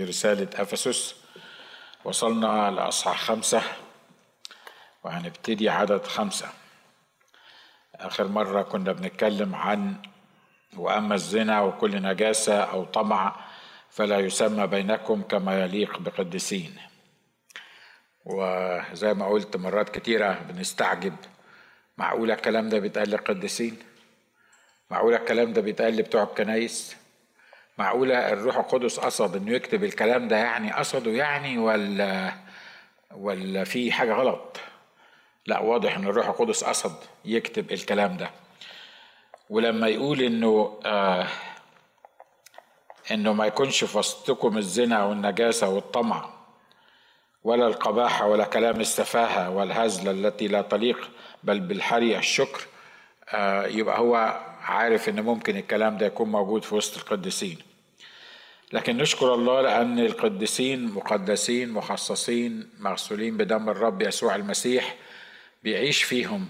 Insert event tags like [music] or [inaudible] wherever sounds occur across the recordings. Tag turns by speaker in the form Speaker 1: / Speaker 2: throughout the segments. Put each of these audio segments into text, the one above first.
Speaker 1: رسالة أفسس. وصلنا لأصحاح خمسة وهنبتدي عدد خمسة. آخر مرة كنا بنتكلم عن وأما الزنا وكل نجاسة أو طمع فلا يسمى بينكم كما يليق بقدسين وزي ما قلت مرات كتيرة بنستعجب. معقولة الكلام ده بيتقال للقديسين؟ معقولة الكلام ده بيتقال لبتوع الكنايس معقولة الروح القدس قصد إنه يكتب الكلام ده يعني؟ قصده يعني ولا ولا في حاجة غلط؟ لا واضح إن الروح القدس قصد يكتب الكلام ده. ولما يقول إنه آه إنه ما يكونش في وسطكم الزنا والنجاسة والطمع ولا القباحة ولا كلام السفاهة والهزل التي لا تليق بل بالحري الشكر آه يبقى هو عارف إن ممكن الكلام ده يكون موجود في وسط القديسين. لكن نشكر الله لأن القديسين مقدسين مخصصين مغسولين بدم الرب يسوع المسيح بيعيش فيهم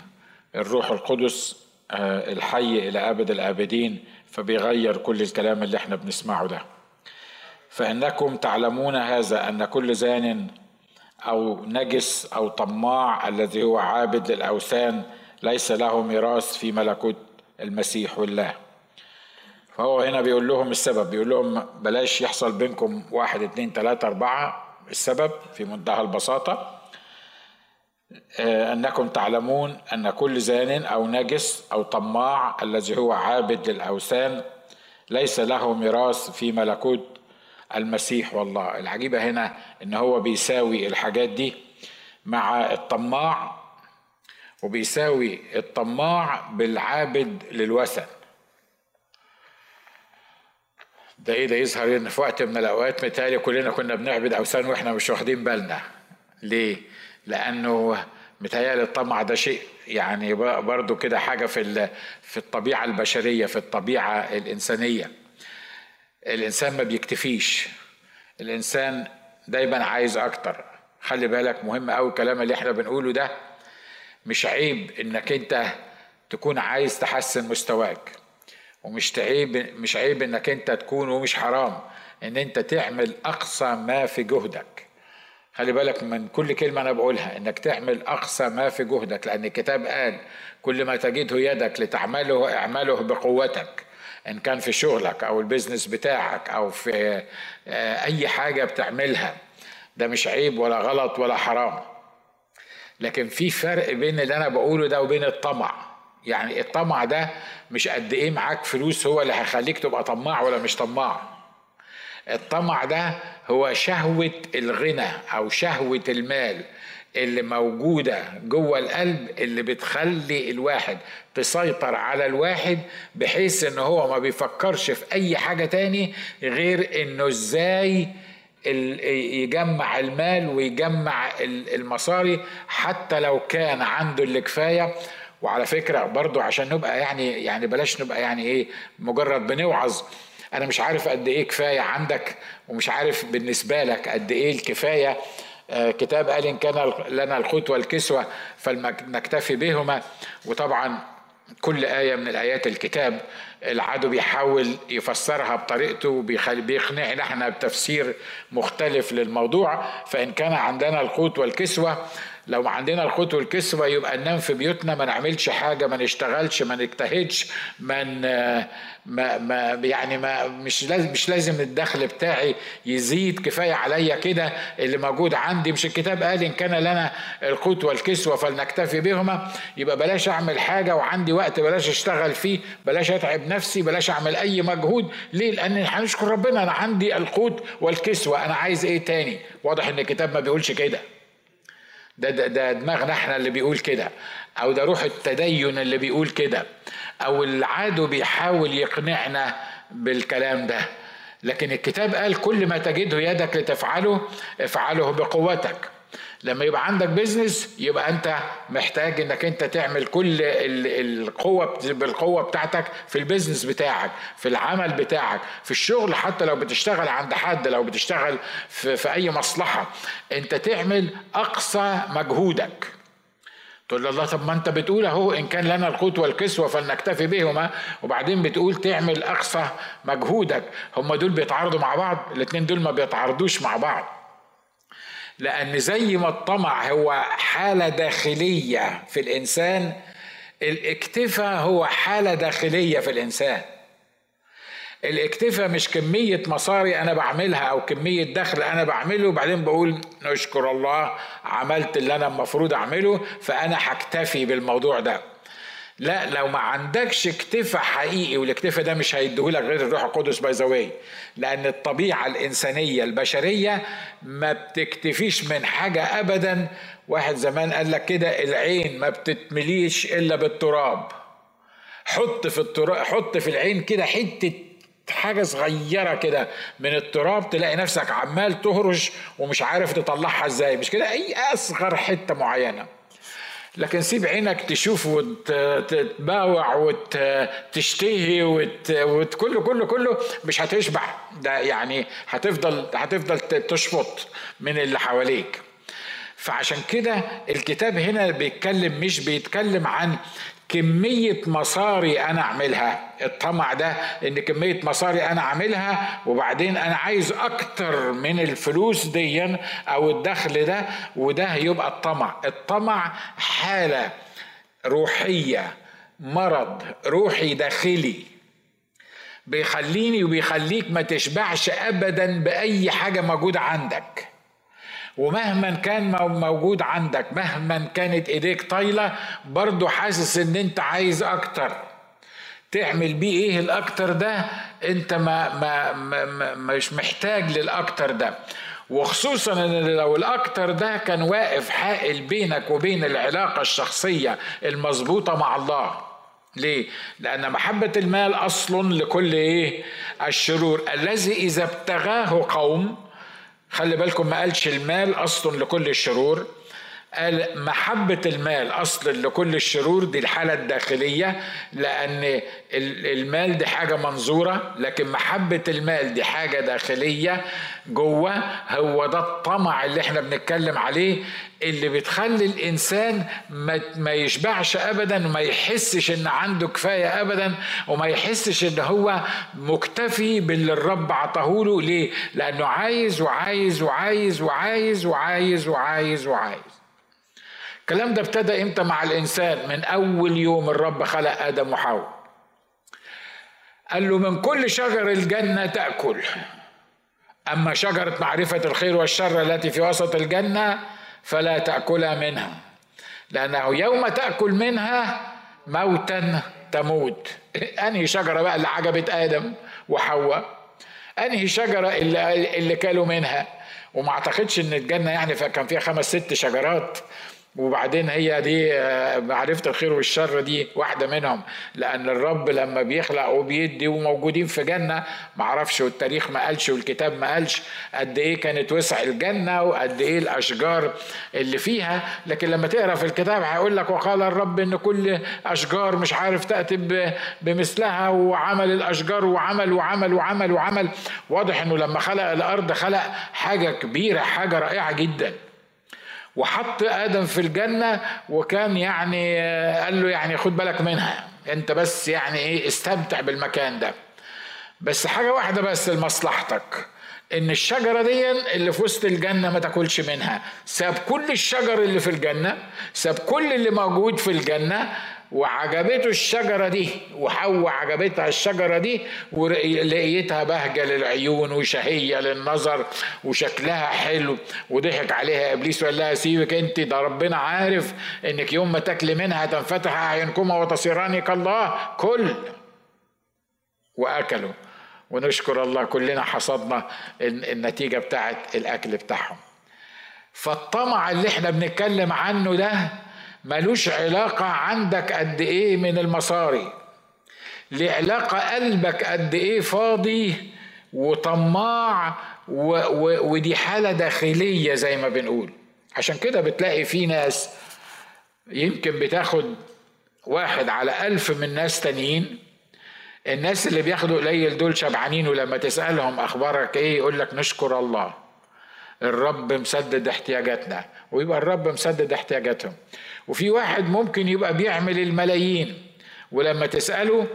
Speaker 1: الروح القدس آه الحي إلى أبد الآبدين فبيغير كل الكلام اللي إحنا بنسمعه ده. فإنكم تعلمون هذا أن كل زان أو نجس أو طماع الذي هو عابد للأوثان ليس له ميراث في ملكوت المسيح والله. فهو هنا بيقول لهم السبب. بيقول لهم بلاش يحصل بينكم واحد اتنين تلاتة أربعة. السبب في منتهى البساطة أنكم تعلمون أن كل زان أو نجس أو طماع الذي هو عابد للأوثان ليس له ميراث في ملكوت المسيح والله. العجيبة هنا إن هو بيساوي الحاجات دي مع الطماع وبيساوي الطماع بالعابد للوثن. ده إيه ده يظهر إن في وقت من الأوقات متهيألي كلنا كنا بنعبد أوثان وإحنا مش واخدين بالنا. ليه؟ لأنه متهيألي الطمع ده شيء يعني برضو كده حاجة في في الطبيعة البشرية في الطبيعة الإنسانية. الإنسان ما بيكتفيش. الإنسان دايما عايز أكتر. خلي بالك مهم قوي الكلام اللي إحنا بنقوله ده. مش عيب إنك أنت تكون عايز تحسن مستواك. ومش تعيب مش عيب إنك أنت تكون ومش حرام إن أنت تعمل أقصى ما في جهدك. خلي بالك من كل كلمة أنا بقولها إنك تعمل أقصى ما في جهدك لأن الكتاب قال كل ما تجده يدك لتعمله اعمله بقوتك إن كان في شغلك أو البيزنس بتاعك أو في أي حاجة بتعملها. ده مش عيب ولا غلط ولا حرام. لكن في فرق بين اللي أنا بقوله ده وبين الطمع. يعني الطمع ده مش قد إيه معاك فلوس هو اللي هيخليك تبقى طماع ولا مش طماع. الطمع ده هو شهوة الغنى أو شهوة المال اللي موجودة جوه القلب اللي بتخلي الواحد تسيطر على الواحد بحيث إن هو ما بيفكرش في أي حاجة تاني غير إنه إزاي يجمع المال ويجمع المصاري حتى لو كان عنده اللي كفاية وعلى فكرة برضو عشان نبقى يعني يعني بلاش نبقى يعني إيه مجرد بنوعظ. أنا مش عارف قد إيه كفاية عندك ومش عارف بالنسبة لك قد إيه الكفاية. كتاب قال إن كان لنا القوت والكسوة فلنكتفي بهما. وطبعا كل آية من الآيات الكتاب العدو بيحاول يفسرها بطريقته بيقنعنا إحنا بتفسير مختلف للموضوع. فإن كان عندنا القوت والكسوة لو ما عندنا القوت والكسوة يبقى ننام في بيوتنا ما نعملش حاجة ما نشتغلش ما نجتهدش ما ما ما يعني ما مش لازم مش لازم الدخل بتاعي يزيد كفاية عليا كده اللي موجود عندي. مش الكتاب قال إن كان لنا القوت والكسوة فلنكتفي بهما. يبقى بلاش أعمل حاجة وعندي وقت بلاش أشتغل فيه بلاش أتعب نفسي بلاش أعمل أي مجهود. ليه؟ لأن هنشكر ربنا أنا عندي القوت والكسوة. أنا عايز إيه تاني؟ واضح إن الكتاب ما بيقولش كده. ده, ده, ده دماغنا إحنا اللي بيقول كده. أو ده روح التدين اللي بيقول كده. أو العدو بيحاول يقنعنا بالكلام ده. لكن الكتاب قال كل ما تجده يدك لتفعله افعله بقوتك. لما يبقى عندك business يبقى أنت محتاج إنك أنت تعمل كل القوة بالقوة بتاعتك في ال business بتاعك في العمل بتاعك في الشغل حتى لو بتشتغل عند حد لو بتشتغل في, في أي مصلحة. أنت تعمل أقصى مجهودك. تقول له الله طب ما أنت بتقول أهو إن كان لنا القوت والكسوة فلنكتفي بهما. وبعدين بتقول تعمل أقصى مجهودك. هم دول بيتعارضوا مع بعض الاثنين دول ما بيتعارضوش مع بعض. لأن زي ما الطمع هو حالة داخلية في الإنسان الاكتفاء هو حالة داخلية في الإنسان. الاكتفاء مش كمية مصاري أنا بعملها أو كمية دخل أنا بعمله وبعدين بقول نشكر الله عملت اللي أنا المفروض أعمله فأنا هكتفي بالموضوع ده. لا لو ما عندكش اكتفاء حقيقي والاكتفاء ده مش هيديهولك غير الروح القدس باي ذا لأن الطبيعة الإنسانية البشرية ما بتكتفيش من حاجة ابدا. واحد زمان قال لك كده العين ما بتتمليش إلا بالتراب. حط في التراب حط في العين كده حتة حاجة صغيرة كده من التراب تلاقي نفسك عمال تهرش ومش عارف تطلعها إزاي. مش كده؟ أي أصغر حتة معينة. لكن سيب عينك تشوف وتتباوع وتشتهي وت... كله كله كله مش هتشبع. ده يعني هتفضل هتفضل تشفط من اللي حواليك. فعشان كده الكتاب هنا بيتكلم مش بيتكلم عن كمية مصاري أنا أعملها. الطمع ده إن كمية مصاري أنا أعملها وبعدين أنا عايز أكتر من الفلوس دي أو الدخل ده وده يبقى الطمع. الطمع حالة روحية مرض روحي داخلي. بيخليني وبيخليك ما تشبعش أبدا بأي حاجة موجودة عندك. ومهما كان موجود عندك مهما كانت ايديك طايلة برضه حاسس ان انت عايز أكتر. تعمل بيه إيه الاكتر ده؟ انت ما, ما, ما, ما مش محتاج للاكتر ده. وخصوصا إن لو الاكتر ده كان واقف حائل بينك وبين العلاقة الشخصية المظبوطة مع الله. ليه؟ لأن محبة المال أصل لكل إيه؟ الشرور. الذي إذا ابتغاه قوم خلي بالكم ما قالش المال أصل لكل الشرور. قال محبة المال أصل لكل الشرور دي الحالة الداخلية لأن المال دي حاجة منظورة لكن محبة المال دي حاجة داخلية جوه. هو ده الطمع اللي إحنا بنتكلم عليه اللي بتخلي الإنسان ما يشبعش أبدا وما يحسش إن عنده كفاية أبدا وما يحسش إن هو مكتفي باللي الرب عطاهوله ليه؟ لأنه عايز وعايز وعايز وعايز وعايز وعايز وعايز. الكلام ده ابتدى إمتى مع الإنسان؟ من أول يوم الرب خلق آدم وحواء. قال له من كل شجر الجنة تأكل. أما شجرة معرفة الخير والشر التي في وسط الجنة فلا تاكلها منها. لأنه يوم تأكل منها موتا تموت. أنهي شجرة بقى اللي عجبت آدم وحواء؟ أنهي شجرة اللي اللي كلوا منها؟ وما أعتقدش إن الجنة يعني كان فيها خمس ست شجرات. وبعدين هي دي آه، معرفة الخير والشر دي واحدة منهم. لأن الرب لما بيخلق وبيدي وموجودين في جنة معرفش والتاريخ ما قالش والكتاب ما قالش قد إيه كانت وسع الجنة وقد إيه الأشجار اللي فيها. لكن لما تقرأ في الكتاب هيقول لك وقال الرب إن كل أشجار مش عارف تأتي بمثلها وعمل الأشجار وعمل وعمل وعمل وعمل. واضح إنه لما خلق الأرض خلق حاجة كبيرة حاجة رائعة جدا. وحط آدم في الجنة وكان يعني قال له يعني خد بالك منها أنت بس يعني إيه استمتع بالمكان ده. بس حاجة واحدة بس لمصلحتك إن الشجرة دي اللي في وسط الجنة ما تاكلش منها. ساب كل الشجر اللي في الجنة ساب كل اللي موجود في الجنة وعجبته الشجرة دي وحواء عجبتها الشجرة دي ولقيتها بهجة للعيون وشهية للنظر وشكلها حلو وضحك عليها إبليس وقال لها سيبك أنت ده ربنا عارف إنك يوم ما تاكلي منها تنفتح أعينكما وتصيران كالله كل. وأكلوا. ونشكر الله كلنا حصدنا النتيجة بتاعت الأكل بتاعهم. فالطمع اللي إحنا بنتكلم عنه ده ملوش علاقة عندك قد إيه من المصاري. ليه علاقة قلبك قد إيه فاضي وطماع و و ودي حالة داخلية زي ما بنقول. عشان كده بتلاقي في ناس يمكن بتاخد واحد على ألف من ناس تانيين. الناس اللي بياخدوا قليل دول شبعانين ولما تسألهم أخبارك إيه يقول لك نشكر الله. الرب مسدد احتياجاتنا ويبقى الرب مسدد احتياجاتهم. وفي واحد ممكن يبقى بيعمل الملايين ولما تسأله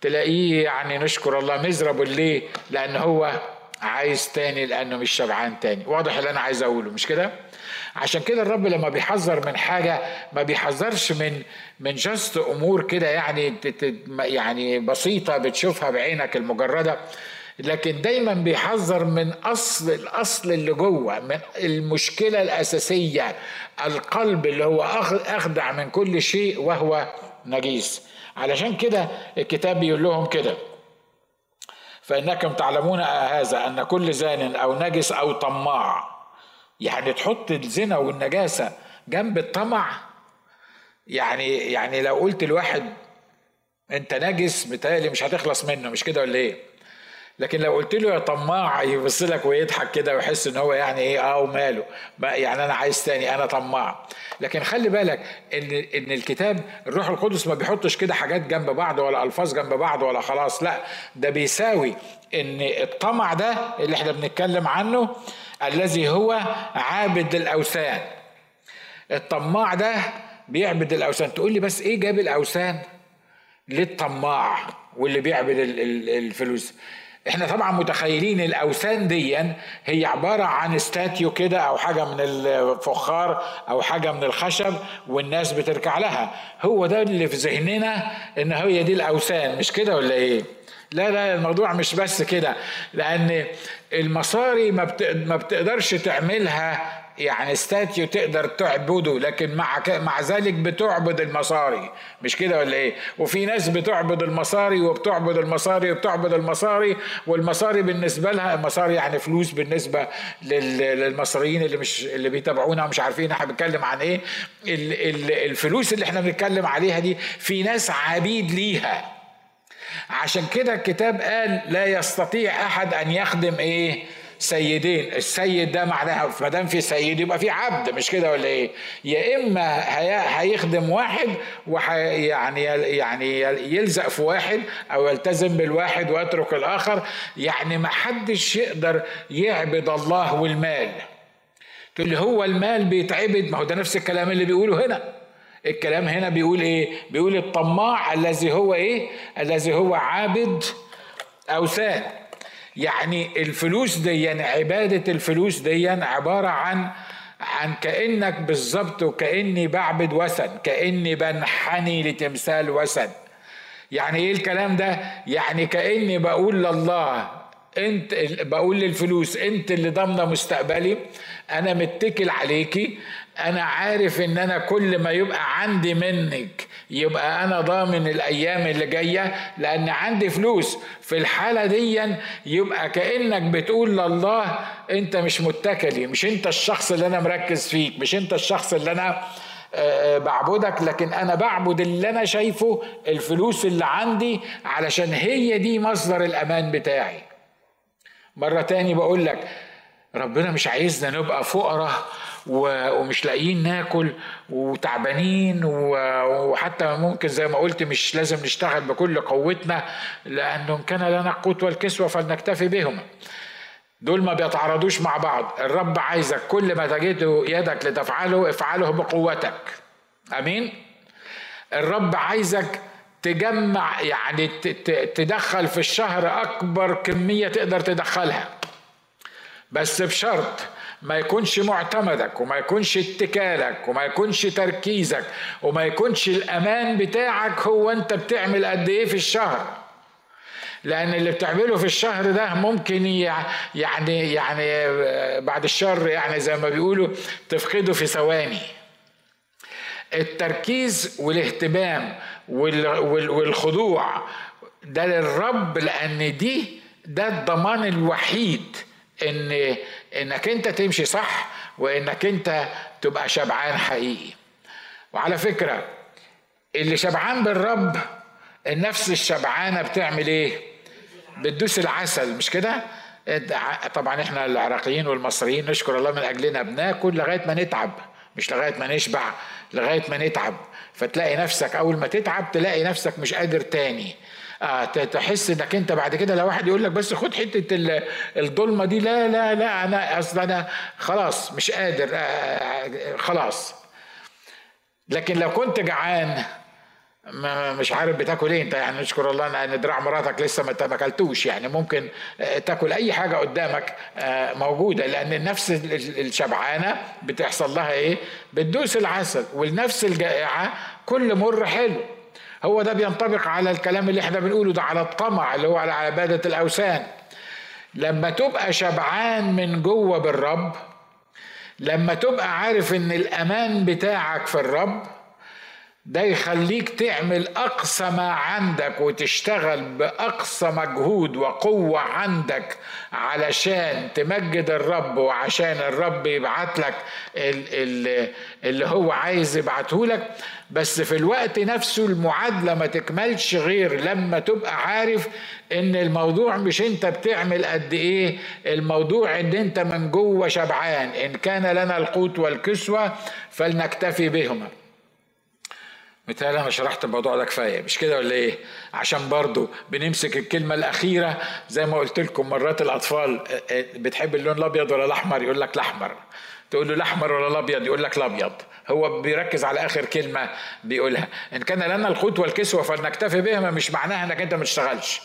Speaker 1: تلاقيه يعني نشكر الله مزرب ليه لأن هو عايز تاني لأنه مش شبعان تاني. واضح اللي أنا عايز أقوله مش كده؟ عشان كده الرب لما بيحذر من حاجة ما بيحذرش من من جست أمور كده يعني يعني بسيطة بتشوفها بعينك المجردة. لكن دايما بيحذر من أصل الأصل اللي جوه من المشكلة الأساسية القلب اللي هو أخدع من كل شيء وهو نجيس. علشان كده الكتاب بيقول لهم كده فإنكم تعلمون هذا أن كل زان أو نجس أو طماع يعني تحط الزنا والنجاسة جنب الطمع. يعني يعني لو قلت لواحد أنت نجس بتالي مش هتخلص منه مش كده ولا إيه؟ لكن لو قلت له يا طماع يبص لك ويضحك كده ويحس إن هو يعني إيه آه وماله. يعني أنا عايز تاني أنا طماع. لكن خلي بالك إن إن الكتاب الروح القدس ما بيحطش كده حاجات جنب بعض ولا ألفاظ جنب بعض ولا خلاص لا. ده بيساوي إن الطمع ده اللي إحنا بنتكلم عنه الذي هو عابد الأوثان. الطماع ده بيعبد الأوثان. تقول لي بس إيه جاب الأوثان؟ للطماع واللي بيعبد الفلوس. إحنا طبعا متخيلين الأوثان دي هي عبارة عن استاتيو كده أو حاجة من الفخار أو حاجة من الخشب والناس بتركع لها. هو ده اللي في ذهننا إن هي دي الأوثان مش كده ولا إيه؟ لا لا الموضوع مش بس كده لأن المصاري ما بتقدرش تعملها يعني ستاتيو تقدر تعبده لكن مع مع ذلك بتعبد المصاري. مش كده ولا إيه؟ وفي ناس بتعبد المصاري وبتعبد المصاري وبتعبد المصاري والمصاري بالنسبة لها المصاري يعني فلوس بالنسبة للمصريين اللي مش اللي بيتابعونا مش عارفين إحنا بنتكلم عن إيه. الفلوس اللي إحنا بنتكلم عليها دي في ناس عبيد ليها. عشان كده الكتاب قال لا يستطيع أحد أن يخدم إيه؟ سيدين السيد ده معناها ما دام في سيد يبقى في عبد مش كده ولا إيه؟ يا إما هيخدم واحد وحي يعني يلزق في واحد أو يلتزم بالواحد ويترك الآخر يعني ما حدش يقدر يعبد الله والمال. تقول لي هو المال بيتعبد؟ ما هو ده نفس الكلام اللي بيقوله هنا. الكلام هنا بيقول إيه؟ بيقول الطماع الذي هو إيه؟ الذي هو عابد أوثان. يعني الفلوس دي عبادة الفلوس دي عبارة عن عن كأنك بالظبط وكأني بعبد وثن كأني بنحني لتمثال وثن يعني إيه الكلام ده؟ يعني كأني بقول لله انت بقول للفلوس انت اللي ضامنة مستقبلي أنا متكل عليكي أنا عارف إن أنا كل ما يبقى عندي منك يبقى أنا ضامن الأيام اللي جاية لأن عندي فلوس. في الحالة دي يبقى كأنك بتقول لله أنت مش متكلي مش أنت الشخص اللي أنا مركز فيك مش أنت الشخص اللي أنا آه، آه، بعبدك لكن أنا بعبد اللي أنا شايفه الفلوس اللي عندي علشان هي دي مصدر الأمان بتاعي. مرة تاني بقول لك ربنا مش عايزنا نبقى فقراء ومش لاقيين ناكل وتعبانين وحتى ممكن زي ما قلت مش لازم نشتغل بكل قوتنا لأنه كان لنا القوت والكسوة فلنكتفي بهم. دول ما بيتعارضوش مع بعض. الرب عايزك كل ما تجد يدك لتفعله افعله بقوتك. آمين؟ الرب عايزك تجمع يعني تدخل في الشهر أكبر كمية تقدر تدخلها. بس بشرط ما يكونش معتمدك وما يكونش اتكالك وما يكونش تركيزك وما يكونش الأمان بتاعك هو أنت بتعمل قد إيه في الشهر. لأن اللي بتعمله في الشهر ده ممكن يعني يعني بعد الشر يعني زي ما بيقولوا تفقده في ثواني. التركيز والاهتمام والخضوع. ده للرب لأن دي ده الضمان الوحيد ان إنك أنت تمشي صح وإنك أنت تبقى شبعان حقيقي. وعلى فكرة اللي شبعان بالرب النفس الشبعانة بتعمل إيه؟ بتدوس العسل. مش كده؟ طبعا إحنا العراقيين والمصريين نشكر الله من أجلنا بناكل لغاية ما نتعب. مش لغاية ما نشبع لغاية ما نتعب. فتلاقي نفسك أول ما تتعب تلاقي نفسك مش قادر تاني. آه تحس إنك أنت بعد كده لو واحد يقول لك بس خد حتة الظلمه دي. لا لا لا أنا أصل أنا خلاص مش قادر آه خلاص. لكن لو كنت جعان مش عارف بتاكل إيه. أنت يعني نشكر الله ان دراع مراتك لسه ما أكلتوش. يعني ممكن آه، تاكل أي حاجة قدامك آه، موجودة. لأن النفس الشبعانة بتحصل لها إيه؟ بتدوس العسل. والنفس الجائعة كل مر حلو. هو ده بينطبق على الكلام اللي إحنا بنقوله ده على الطمع اللي هو على عبادة الأوثان. لما تبقى شبعان من جوة بالرب لما تبقى عارف إن الأمان بتاعك في الرب ده يخليك تعمل أقصى ما عندك وتشتغل بأقصى مجهود وقوة عندك علشان تمجد الرب وعشان الرب يبعت لك اللي هو عايز يبعته لك. بس في الوقت نفسه المعادلة ما تكملش غير لما تبقى عارف إن الموضوع مش أنت بتعمل قد إيه الموضوع إن أنت من جوه شبعان. إن كان لنا القوت والكسوة فلنكتفي بهما. مثال أنا شرحت الموضوع ده كفاية. مش كده ولا إيه؟ عشان برضو بنمسك الكلمة الأخيرة زي ما قلت لكم مرات الأطفال آه، آه، بتحب اللون الأبيض ولا الأحمر؟ يقول لك الأحمر. تقول له الأحمر ولا الأبيض؟ يقول لك الأبيض. هو بيركز على آخر كلمة بيقولها. إن كان لنا القوت والكسوه فلنكتفي بهما مش معناها إنك أنت ما تشتغلش.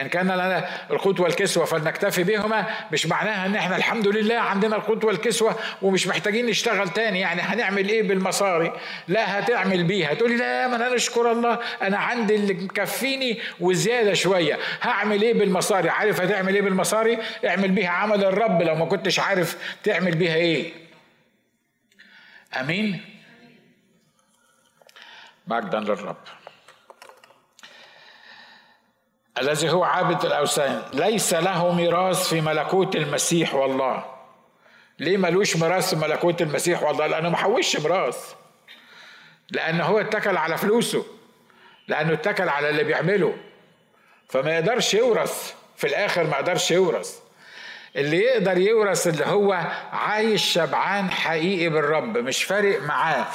Speaker 1: إن كان لنا القوت والكسوة فلنكتفي بهما مش معناها إن إحنا الحمد لله عندنا القوت والكسوة ومش محتاجين نشتغل تاني. يعني هنعمل إيه بالمصاري؟ لا هتعمل بيها. تقولي لا ما أنا نشكر الله أنا عندي اللي مكفيني وزيادة شوية. هعمل إيه بالمصاري؟ عارف هتعمل إيه بالمصاري؟ اعمل بيها عمل الرب. لو ما كنتش عارف تعمل بيها إيه. أمين؟ مجدا للرب. الذي هو عابد الأوثان. ليس له ميراث في ملكوت المسيح والله. ليه ملوش ميراث في ملكوت المسيح والله؟ لأنه ما حوش ميراث. لأنه هو اتكل على فلوسه. لأنه اتكل على اللي بيعمله. فما يقدرش يورث. في الآخر ما يقدرش يورث. اللي يقدر يورث اللي هو عايش شبعان حقيقي بالرب مش فارق معاه.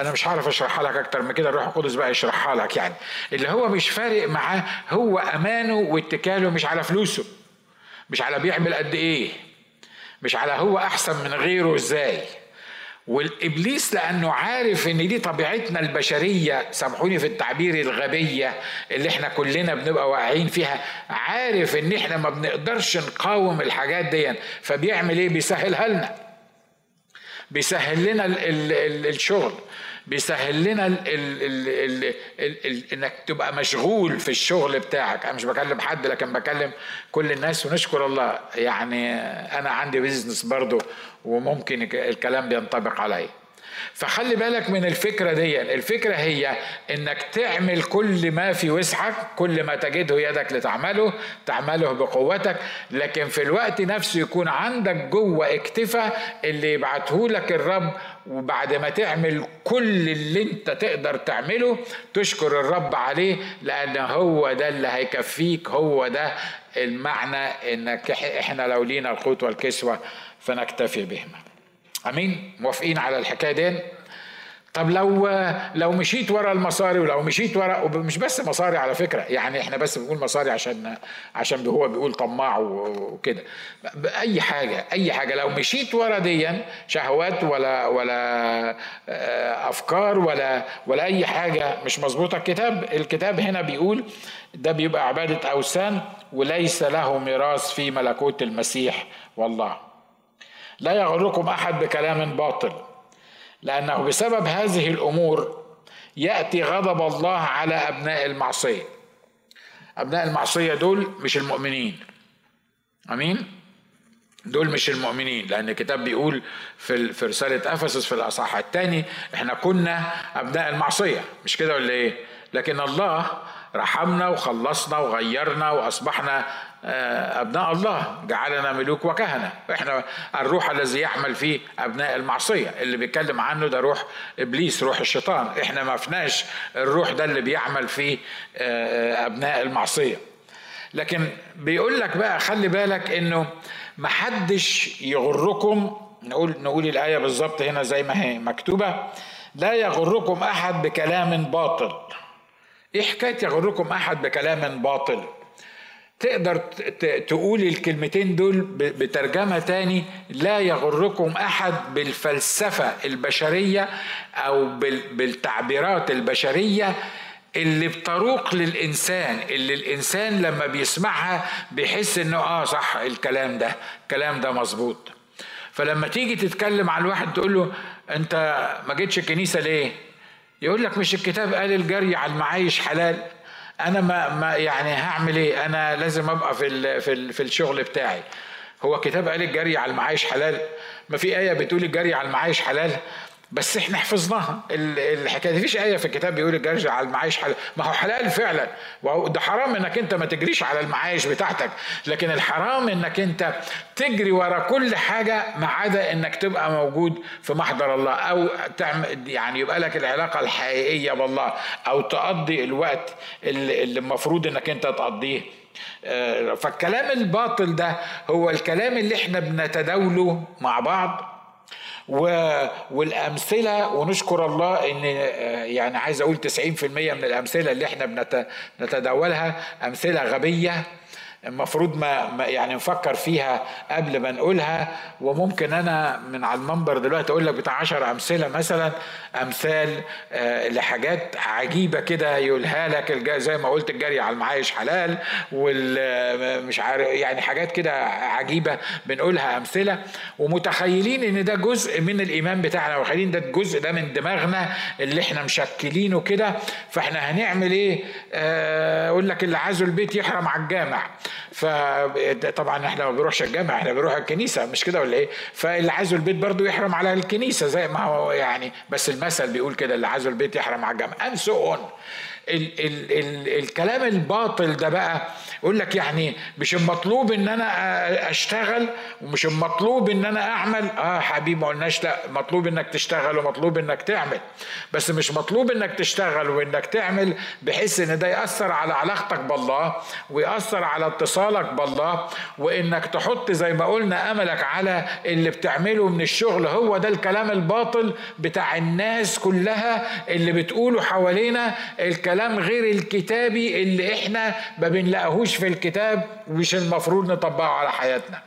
Speaker 1: أنا مش عارف أشرحها لك أكتر من كده الروح القدس بقى يشرحها لك يعني. اللي هو مش فارق معاه هو أمانه واتكاله مش على فلوسه مش على بيعمل قد إيه مش على هو أحسن من غيره إزاي. والإبليس لأنه عارف إن دي طبيعتنا البشرية سامحوني في التعبير الغبية اللي إحنا كلنا بنبقى واقعين فيها عارف إن إحنا ما بنقدرش نقاوم الحاجات دي فبيعمل إيه؟ بيسهلها لنا. بيسهل لنا ال ال ال الشغل بيسهل لنا إنك تبقى مشغول في الشغل بتاعك. أنا مش بكلم حد لكن بكلم كل الناس ونشكر الله. يعني أنا عندي بيزنس برضو وممكن الكلام بينطبق عليا. فخلي بالك من الفكرة دي الفكرة هي إنك تعمل كل ما في وسعك كل ما تجده يدك لتعمله تعمله بقوتك لكن في الوقت نفسه يكون عندك جوة اكتفاء اللي يبعته لك الرب وبعد ما تعمل كل اللي أنت تقدر تعمله تشكر الرب عليه لأن هو ده اللي هيكفيك هو ده المعنى إنك إحنا لو لينا القوت والكسوه فنكتفي بهما. أمين؟ موافقين على الحكاية دي؟ طب لو لو مشيت ورا المصاري ولو مشيت ورا ومش بس مصاري على فكرة يعني إحنا بس بنقول مصاري عشان عشان هو بيقول طماع وكده. أي حاجة أي حاجة. لو مشيت ورا ديا شهوات ولا ولا آه، أفكار ولا ولا أي حاجة مش مظبوطة الكتاب الكتاب هنا بيقول ده بيبقى عبادة أوثان وليس له ميراث في ملكوت المسيح والله. لا يغركم أحد بكلام باطل لأنه بسبب هذه الأمور يأتي غضب الله على أبناء المعصية. أبناء المعصية دول مش المؤمنين. آمين؟ دول مش المؤمنين لأن الكتاب بيقول في في رسالة أفسس في الأصحاح الثاني إحنا كنا أبناء المعصية مش كده ولا إيه؟ لكن الله رحمنا وخلصنا وغيرنا وأصبحنا آه، أبناء الله. جعلنا ملوك وكهنة. إحنا الروح الذي يعمل فيه أبناء المعصية. اللي بيتكلم عنه ده روح إبليس روح الشيطان. إحنا ما فناش الروح ده اللي بيعمل فيه آه، أبناء المعصية. لكن بيقول لك بقى خلي بالك إنه محدش يغركم نقول نقول الآية بالظبط هنا زي ما هي مكتوبة لا يغركم أحد بكلام باطل. إيه حكاية يغركم أحد بكلام باطل؟ تقدر تقول الكلمتين دول بترجمة تاني لا يغركم أحد بالفلسفة البشرية أو بالتعبيرات البشرية اللي بتروق للإنسان اللي الإنسان لما بيسمعها بيحس إنه آه صح الكلام ده الكلام ده مظبوط فلما تيجي تتكلم عن واحد تقول له أنت ما جيتش الكنيسة ليه؟ يقول لك مش الكتاب قال الجري على المعايش حلال أنا ما, ما يعني هعمل إيه؟ أنا لازم أبقى في ال في, ال في الشغل بتاعي. هو كتاب قال الجري على المعايش حلال؟ ما في آية بتقول الجري على المعايش حلال؟ بس إحنا حفظناها. الحكاية دي فيش آية في الكتاب بيقول الجري على المعايش حلال ما هو حلال فعلا. وده حرام إنك أنت ما تجريش على المعايش بتاعتك. لكن الحرام إنك أنت تجري ورا كل حاجة ما عدا إنك تبقى موجود في محضر الله. أو تعمل يعني يبقى لك العلاقة الحقيقية بالله. أو تقضي الوقت اللي المفروض إنك أنت تقضيه. آه، فالكلام الباطل ده هو الكلام اللي إحنا بنتداوله مع بعض والأمثلة ونشكر الله إن يعني عايز أقول 90% من الأمثلة اللي إحنا بنتداولها أمثلة غبية. المفروض ما يعني نفكر فيها قبل ما نقولها. وممكن أنا من على المنبر دلوقتي أقول لك بتاع 10 أمثلة مثلا أمثال آه، لحاجات عجيبة كده يقولها لك زي ما قلت الجري على المعايش حلال والمش عارف يعني حاجات كده عجيبة بنقولها أمثلة. ومتخيلين إن ده جزء من الإيمان بتاعنا وخلين ده الجزء ده من دماغنا اللي إحنا مشكلينه كده. فإحنا هنعمل إيه؟ آه، أقول لك اللي عايزه البيت يحرم على الجامع. فطبعا إحنا ما بنروحش الجامع إحنا بنروح الكنيسة مش كده ولا إيه؟ فاللي عايزه البيت برضه يحرم على الكنيسة زي ما هو يعني بس المثل بيقول كده اللي عايزه البيت يحرم على الجامع. And so on. ال ال ال الكلام الباطل ده بقى يقول لك يعني مش المطلوب إن أنا أشتغل ومش المطلوب إن أنا أعمل. آه حبيبي ما قلناش لا مطلوب إنك تشتغل ومطلوب إنك تعمل. بس مش مطلوب إنك تشتغل وإنك تعمل بحيث إن ده يأثر على علاقتك بالله ويأثر على اتصالك بالله وإنك تحط زي ما قلنا أملك على اللي بتعمله من الشغل هو ده الكلام الباطل بتاع الناس كلها اللي بتقوله حوالينا. الكلام غير الكتابي اللي إحنا ما بنلاقيهوش في الكتاب مش المفروض نطبقه على حياتنا.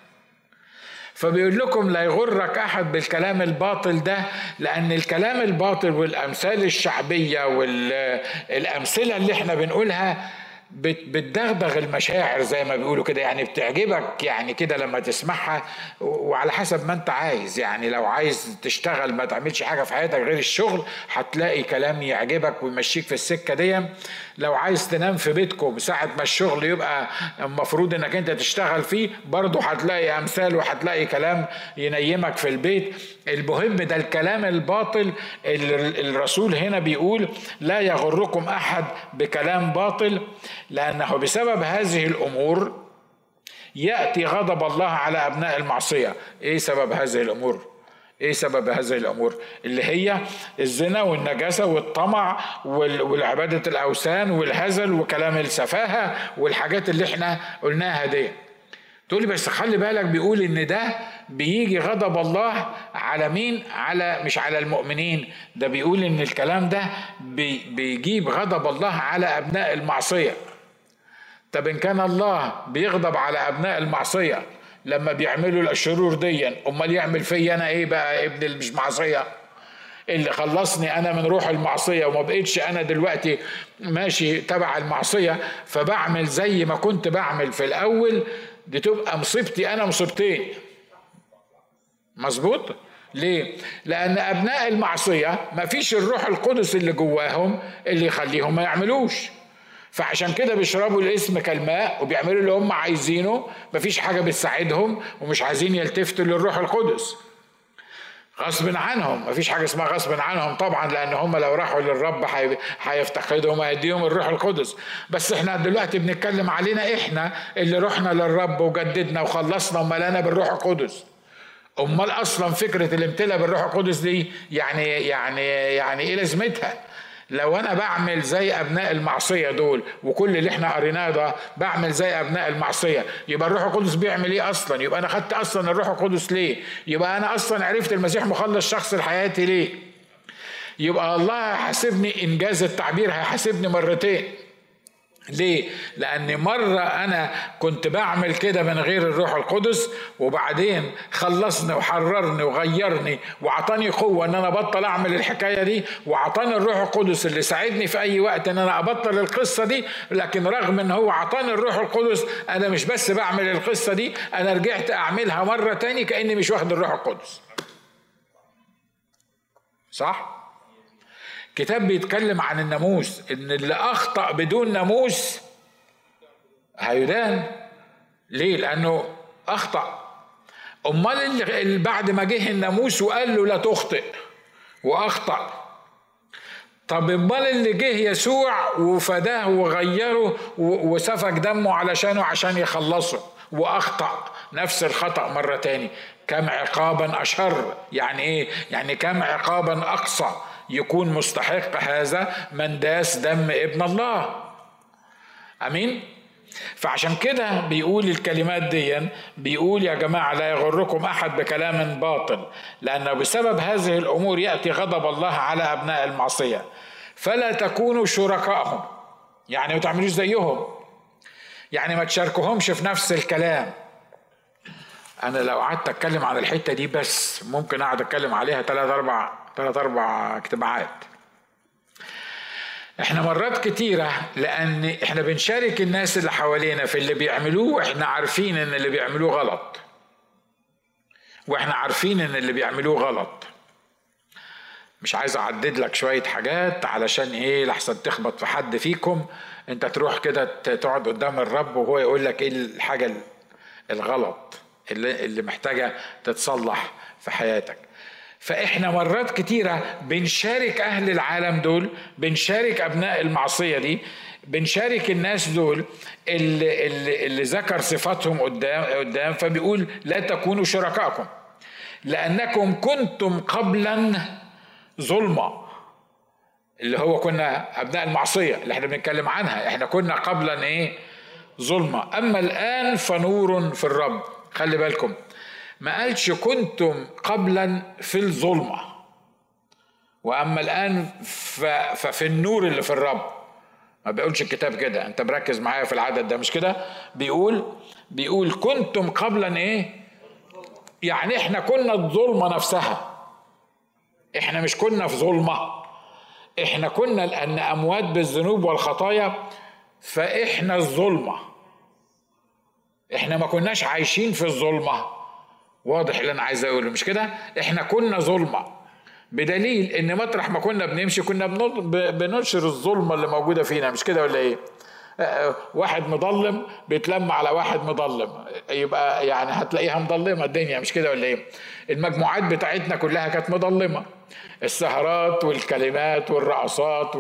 Speaker 1: فبيقول لكم لا يغرك أحد بالكلام الباطل ده لأن الكلام الباطل والأمثال الشعبية والامثله اللي إحنا بنقولها بتدغدغ المشاعر زي ما بيقولوا كده. يعني بتعجبك يعني كده لما تسمعها وعلى حسب ما انت عايز. يعني لو عايز تشتغل ما تعملش حاجة في حياتك غير الشغل هتلاقي كلام يعجبك ويمشيك في السكة دي لو عايز تنام في بيتكم ساعة ما الشغل يبقى المفروض إنك أنت تشتغل فيه برضه هتلاقي أمثال وهتلاقي كلام ينيمك في البيت. المهم ده الكلام الباطل الرسول هنا بيقول لا يغركم أحد بكلام باطل لأنه بسبب هذه الأمور يأتي غضب الله على أبناء المعصية. إيه سبب هذه الأمور؟ إيه سبب هذه الأمور؟ اللي هي الزنا والنجاسة والطمع والعبادة الأوثان والهزل وكلام السفاهة والحاجات اللي إحنا قلناها دي. تقول لي بس خلي بالك بيقول إن ده بيجي غضب الله على مين؟ على مش على المؤمنين. ده بيقول إن الكلام ده بي بيجيب غضب الله على أبناء المعصية. طب إن كان الله بيغضب على أبناء المعصية لما بيعملوا الشرور ديا. أمال يعمل فيا أنا إيه بقى ابن مش معصية؟ اللي خلصني أنا من روح المعصية وما بقيتش أنا دلوقتي ماشي تبع المعصية فبعمل زي ما كنت بعمل في الأول. دي تبقى مصيبتي أنا مصيبتين. مظبوط؟ ليه؟ لأن أبناء المعصية ما فيش الروح القدس اللي جواهم اللي يخليهم ما يعملوش. فعشان كده بيشربوا الاسم كالماء وبيعملوا اللي هم عايزينه. مفيش حاجة بتساعدهم ومش عايزين يلتفتوا للروح القدس. غصب عنهم مفيش حاجة اسمها غصب عنهم طبعا لأن هم لو راحوا للرب هيفتقدهم ويديهم الروح القدس. بس إحنا دلوقتي بنتكلم علينا إحنا اللي رحنا للرب وجددنا وخلصنا وملانا بالروح القدس. أمال أصلا فكرة الامتلاء بالروح القدس دي يعني يعني يعني إيه لازمتها؟ لو أنا بعمل زي أبناء المعصية دول وكل اللي إحنا قريناه ده بعمل زي أبناء المعصية يبقى الروح القدس بيعمل إيه أصلا؟ يبقى أنا خدت أصلا الروح القدس ليه؟ يبقى أنا أصلا عرفت المسيح مخلص شخص لحياتي ليه؟ يبقى الله هيحاسبني إنجاز التعبير هيحاسبني مرتين. ليه؟ لأن مرة أنا كنت بعمل كده من غير الروح القدس وبعدين خلصني وحررني وغيرني وعطاني قوة إن أنا أبطل أعمل الحكاية دي وعطاني الروح القدس اللي ساعدني في أي وقت إن أنا أبطل القصة دي لكن رغم إن هو عطاني الروح القدس أنا مش بس بعمل القصة دي أنا رجعت أعملها مرة تاني كأني مش واخد الروح القدس صح؟ كتاب بيتكلم عن الناموس إن اللي أخطأ بدون ناموس هيدان. ليه؟ لأنه أخطأ. أمال اللي بعد ما جه الناموس وقال له لا تخطئ وأخطأ. طب أمال اللي جه يسوع وفداه وغيره وسفك دمه علشانه عشان يخلصه وأخطأ. نفس الخطأ مرة تاني. كم عقابا أشر. يعني إيه؟ يعني كم عقابا أقصى. يكون مستحق هذا من داس دم ابن الله. آمين؟ فعشان كده بيقول الكلمات دي بيقول يا جماعة لا يغركم أحد بكلام باطل لأنه بسبب هذه الأمور يأتي غضب الله على أبناء المعصية. فلا تكونوا شركائهم يعني ما تعملوش زيهم. يعني ما تشاركوهمش في نفس الكلام. أنا لو قعدت أتكلم عن الحتة دي بس ممكن أقعد أتكلم عليها ثلاث أربع ثلاث أربع اجتماعات. إحنا مرات كتيرة لأن إحنا بنشارك الناس اللي حوالينا في اللي بيعملوه وإحنا عارفين إن اللي بيعملوه غلط. وإحنا عارفين إن اللي بيعملوه غلط. مش عايز أعدد لك شوية حاجات علشان إيه لحسن تخبط في حد فيكم. أنت تروح كده تقعد قدام الرب وهو يقول لك إيه الحاجة الغلط. اللي, اللي محتاجة تتصلح في حياتك. فإحنا مرات كتيرة بنشارك أهل العالم دول بنشارك أبناء المعصية دي بنشارك الناس دول اللي, اللي, اللي ذكر صفاتهم قدام قدام فبيقول لا تكونوا شركائكم لأنكم كنتم قبلا ظلمة اللي هو كنا أبناء المعصية اللي إحنا بنتكلم عنها. إحنا كنا قبلا إيه؟ ظلمة. أما الآن فنور في الرب. خلي بالكم ما قالش كنتم قبلا في الظلمة. وأما الآن ففي النور اللي في الرب. ما بيقولش الكتاب كده. أنت مركز معايا في العدد ده مش كده؟ بيقول بيقول كنتم قبلا إيه؟ يعني إحنا كنا الظلمة نفسها. إحنا مش كنا في ظلمة. إحنا كنا لأن أموات بالذنوب والخطايا فإحنا الظلمة. إحنا ما كناش عايشين في الظلمة. واضح اللي أنا عايز أقوله مش كده؟ إحنا كنا ظلمة. بدليل إن مطرح ما كنا بنمشي كنا بننشر الظلمة اللي موجودة فينا مش كده ولا إيه؟ واحد مظلم بيتلم على واحد مظلم. يبقى يعني هتلاقيها مظلمة الدنيا مش كده ولا إيه؟ المجموعات بتاعتنا كلها كانت مظلمة. السهرات والكلمات والرقصات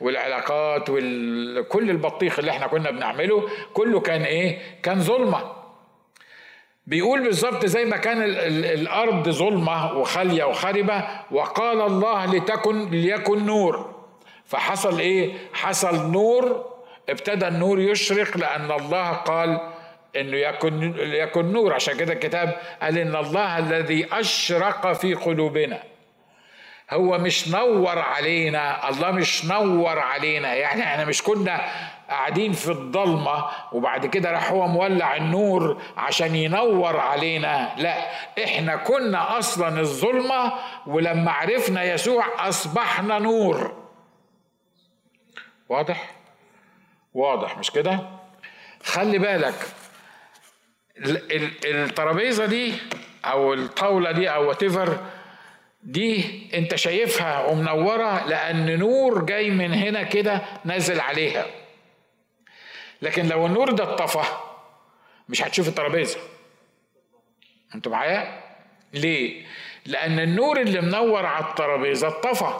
Speaker 1: والعلاقات وكل البطيخ اللي إحنا كنا بنعمله كله كان إيه؟ كان ظلمة. بيقول بالظبط زي ما كان الأرض ظلمة وخالية وخربه وقال الله لتكن ليكن نور. فحصل إيه؟ حصل نور ابتدى النور يشرق لأن الله قال إنه يكن يكن نور. عشان كده الكتاب قال إن الله الذي أشرق في قلوبنا. هو مش نور علينا الله مش نور علينا. يعني إحنا مش كنا قاعدين في الضلمة وبعد كده راح هو مولع النور عشان ينور علينا. لا إحنا كنا أصلا الظلمة ولما عرفنا يسوع أصبحنا نور. واضح؟ واضح مش كده؟ خلي بالك الترابيزة دي أو الطاولة دي أو واتيفر دي انت شايفها ومنورة لأن نور جاي من هنا كده نازل عليها. لكن لو النور ده اتطفى مش هتشوف الترابيزة. أنتوا معايا؟ ليه؟ لأن النور اللي منور على الترابيزة اتطفى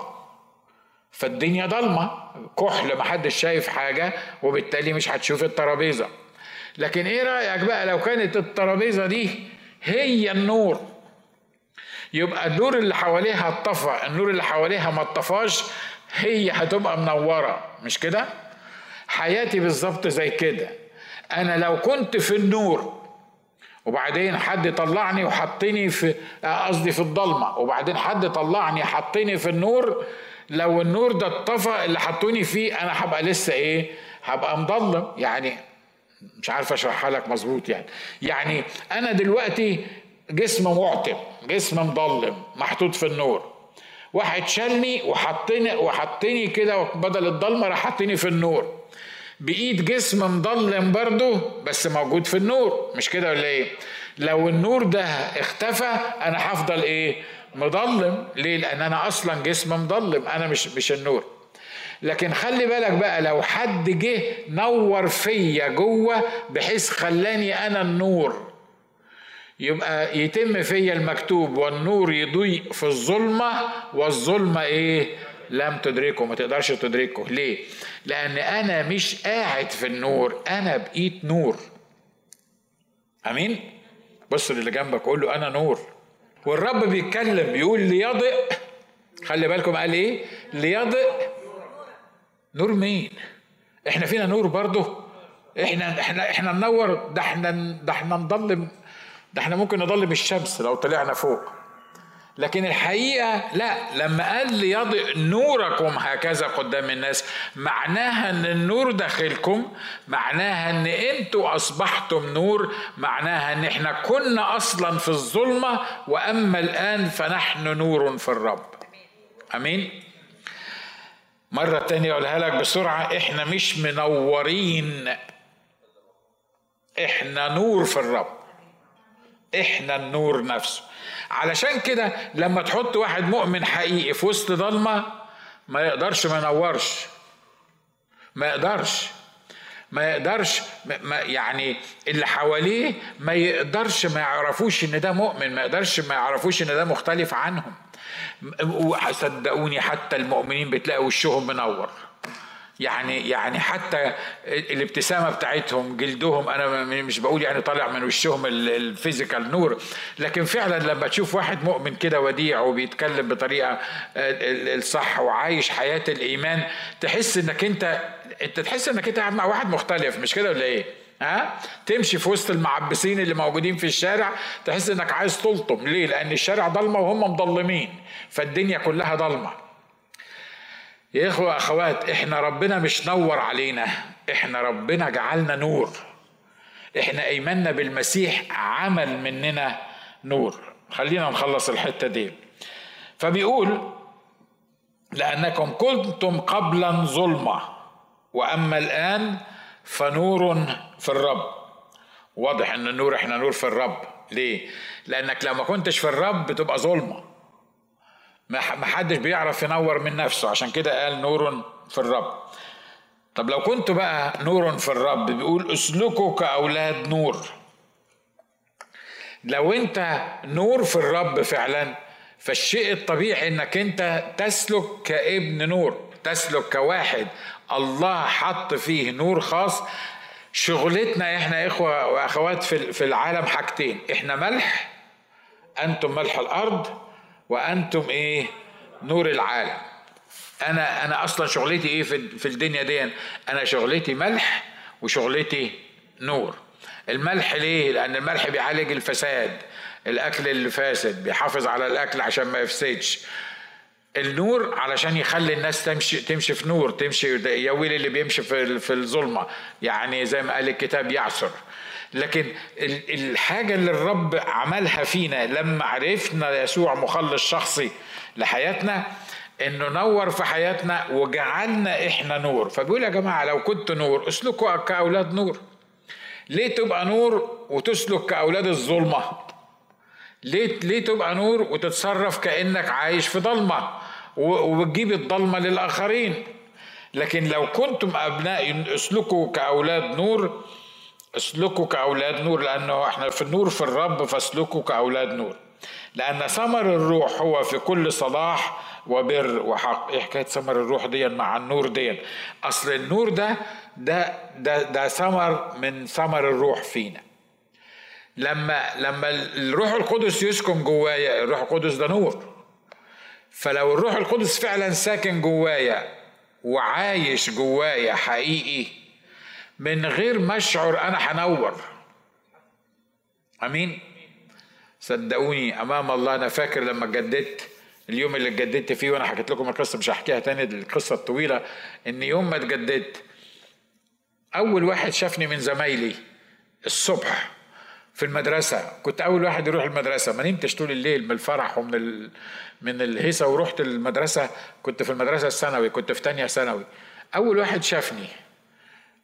Speaker 1: فالدنيا ضلمة. كحل محدش شايف حاجة وبالتالي مش هتشوف الترابيزة. لكن إيه رأيك بقى لو كانت الترابيزة دي هي النور؟ يبقى النور اللي حواليها اتطفى النور اللي حواليها ما اتطفاش هي هتبقى منورة مش كده؟ حياتي بالظبط زي كده. أنا لو كنت في النور وبعدين حد طلعني وحطني في قصدي في الضلمة وبعدين حد طلعني حطني في النور لو النور ده اتطفى اللي حطوني فيه أنا هبقى لسه إيه؟ هبقى مضلم. يعني مش عارف أشرحها لك مظبوط يعني. يعني أنا دلوقتي جسم معتم جسم مضلم محطوط في النور. واحد شالني وحطني وحطني كده بدل الضلمة راح حطني في النور. بايد جسم مضلم برضه بس موجود في النور مش كده ولا إيه؟ لو النور ده اختفى أنا هفضل إيه؟ مضلم ليه؟ لأن أنا أصلا جسم مضلم أنا مش مش النور. لكن خلي بالك بقى لو حد جه نور فيا جوه بحيث خلاني أنا النور. يبقى يتم فيا المكتوب والنور يضيء في الظلمة والظلمة إيه؟ لم تدركه ما تقدرش تدركه. ليه؟ لأن أنا مش قاعد في النور أنا بقيت نور. أمين؟ بص اللي جنبك قول له أنا نور. والرب بيتكلم بيقول ليضئ. خلي بالكم قال إيه؟ ليضئ. نور مين؟ إحنا فينا نور برضه؟ إحنا إحنا إحنا ننور ده إحنا ده إحنا نضلم ده إحنا ممكن نضلم الشمس لو طلعنا فوق. لكن الحقيقة لا لما قال ليضئ نوركم هكذا قدام الناس معناها إن النور داخلكم معناها إن أنتوا أصبحتم نور معناها إن إحنا كنا أصلا في الظلمة وأما الآن فنحن نور في الرب. آمين؟ مرة تانية أقولها لك بسرعة إحنا مش منورين إحنا نور في الرب. إحنا النور نفسه. علشان كده لما تحط واحد مؤمن حقيقي في وسط ضلمه ما يقدرش ما ينورش. ما يقدرش. ما يقدرش ما يعني اللي حواليه ما يقدرش ما يعرفوش ان ده مؤمن ما يقدرش ما يعرفوش ان ده مختلف عنهم. وصدقوني حتى المؤمنين بتلاقي وشهم منور. يعني يعني حتى الابتسامة بتاعتهم جلدهم أنا مش بقول يعني طالع من وشهم الفيزيكال نور لكن فعلا لما تشوف واحد مؤمن كده وديع وبيتكلم بطريقة الصح وعايش حياة الإيمان تحس إنك انت أنت تحس إنك أنت قاعد مع واحد مختلف مش كده ولا إيه؟ ها تمشي في وسط المعبسين اللي موجودين في الشارع تحس إنك عايز تلطم ليه؟ لأن الشارع ضلمة وهم مضلمين فالدنيا كلها ضلمة يا إخوة أخوات إحنا ربنا مش نور علينا. إحنا ربنا جعلنا نور. إحنا إيماننا بالمسيح عمل مننا نور. خلينا نخلص الحتة دي. فبيقول لأنكم كنتم قبلا ظلمة وأما الآن فنور في الرب. واضح إن النور إحنا نور في الرب. ليه؟ لأنك لو ما كنتش في الرب بتبقى ظلمة. ما حدش بيعرف ينور من نفسه. عشان كده قال نور في الرب. طب لو كنت بقى نور في الرب بيقول اسلكوا كأولاد نور. لو انت نور في الرب فعلا فالشيء الطبيعي إنك انت تسلك كابن نور تسلك كواحد. الله حط فيه نور خاص. شغلتنا إحنا إخوة وأخوات في العالم حاجتين. إحنا ملح أنتم ملح الأرض. وأنتم إيه؟ نور العالم. أنا أنا أصلا شغلتي إيه في في الدنيا دي؟ أنا شغلتي ملح وشغلتي نور. الملح ليه؟ لأن الملح بيعالج الفساد. الأكل اللي فاسد بيحافظ على الأكل عشان ما يفسدش. النور علشان يخلي الناس تمشي تمشي في نور تمشي يا ويل اللي بيمشي في في الظلمة يعني زي ما قال الكتاب يعصر لكن الحاجة اللي الرب عملها فينا لما عرفنا يسوع مخلص شخصي لحياتنا إنه نور في حياتنا وجعلنا إحنا نور. فبيقول يا جماعة لو كنت نور اسلكوا كأولاد نور. ليه تبقى نور وتسلك كأولاد الظلمة؟ ليه ليه تبقى نور وتتصرف كأنك عايش في ضلمة؟ وبتجيب الضلمة للآخرين. لكن لو كنتم أبناء اسلكوا كأولاد نور اسلكوا كأولاد نور لأنه إحنا في النور في الرب فاسلكوا كأولاد نور. لأن ثمر الروح هو في كل صلاح وبر وحق. إيه حكاية ثمر الروح دي مع النور دي أصل النور ده ده ده ده ثمر من ثمر الروح فينا. لما لما الروح القدس يسكن جوايا الروح القدس ده نور. فلو الروح القدس فعلا ساكن جوايا وعايش جوايا حقيقي من غير ما أشعر أنا هنور. أمين؟ صدقوني أمام الله. أنا فاكر لما جددت اليوم اللي اتجددت فيه وأنا حكيت لكم القصة مش هحكيها تاني القصة الطويلة. إن يوم ما اتجددت أول واحد شافني من زمايلي الصبح. في المدرسة. كنت أول واحد يروح المدرسة. ما نمتش طول الليل من الفرح ومن ال... من الهيصة ورحت المدرسة. كنت في المدرسة الثانوي. كنت في تانية ثانوي. أول واحد شافني.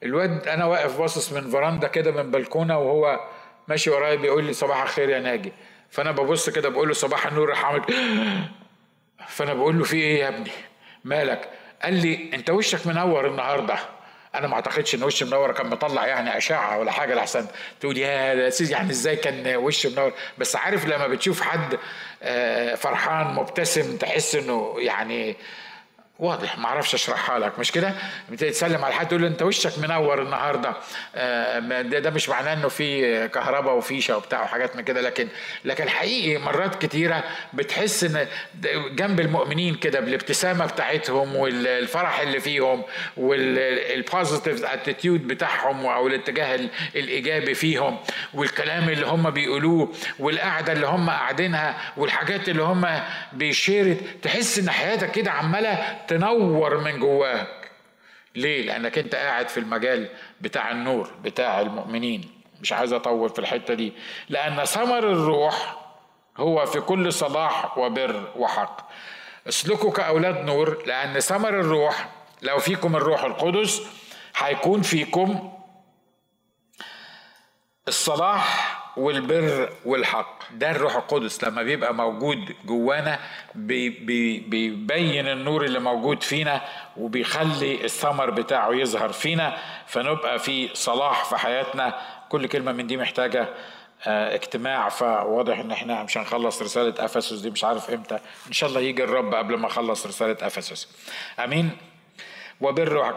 Speaker 1: الواد أنا واقف باصص من فراندا كده من بلكونة وهو ماشي ورايا بيقول لي صباح الخير يا ناجي. فأنا ببص كده بقول له صباح النور راح عامل [gasps] فأنا بقول له في إيه يا ابني؟ مالك؟ قال لي أنت وشك منور النهارده. أنا ما أعتقدش إن وش منور كان مطلع يعني أشعة ولا حاجة لحسن. تقول يا سيدي يعني إزاي كان وش منور بس عارف لما بتشوف حد آه، فرحان مبتسم تحس إنه يعني واضح ما أعرفش اشرحها لك مش كده؟ بتتسلم على حد تقول له أنت وشك منور النهارده. آه، ده, ده مش معناه إنه في كهرباء وفيشه وبتاع وحاجات من كده. لكن لكن حقيقي مرات كتيرة بتحس إن جنب المؤمنين كده بالابتسامة بتاعتهم والفرح اللي فيهم وال positive attitude بتاعهم أو الاتجاه الإيجابي فيهم والكلام اللي هم بيقولوه والقعدة اللي هم قاعدينها والحاجات اللي هم بيشيرت تحس إن حياتك كده عمالة تنور من جواك. ليه؟ لأنك أنت قاعد في المجال بتاع النور بتاع المؤمنين. مش عايز أطول في الحتة دي. لأن ثمر الروح هو في كل صلاح وبر وحق. اسلكوا كأولاد نور لأن ثمر الروح لو فيكم الروح القدس هيكون فيكم الصلاح والبر والحق. ده الروح القدس لما بيبقى موجود جوانا بي بي بيبين النور اللي موجود فينا وبيخلي الثمر بتاعه يظهر فينا فنبقى في صلاح في حياتنا. كل كلمة من دي محتاجة آه اجتماع. فواضح إن إحنا مش هنخلص رسالة أفسس دي مش عارف إمتى. إن شاء الله يجي الرب قبل ما أخلص رسالة أفسس. آمين. وبر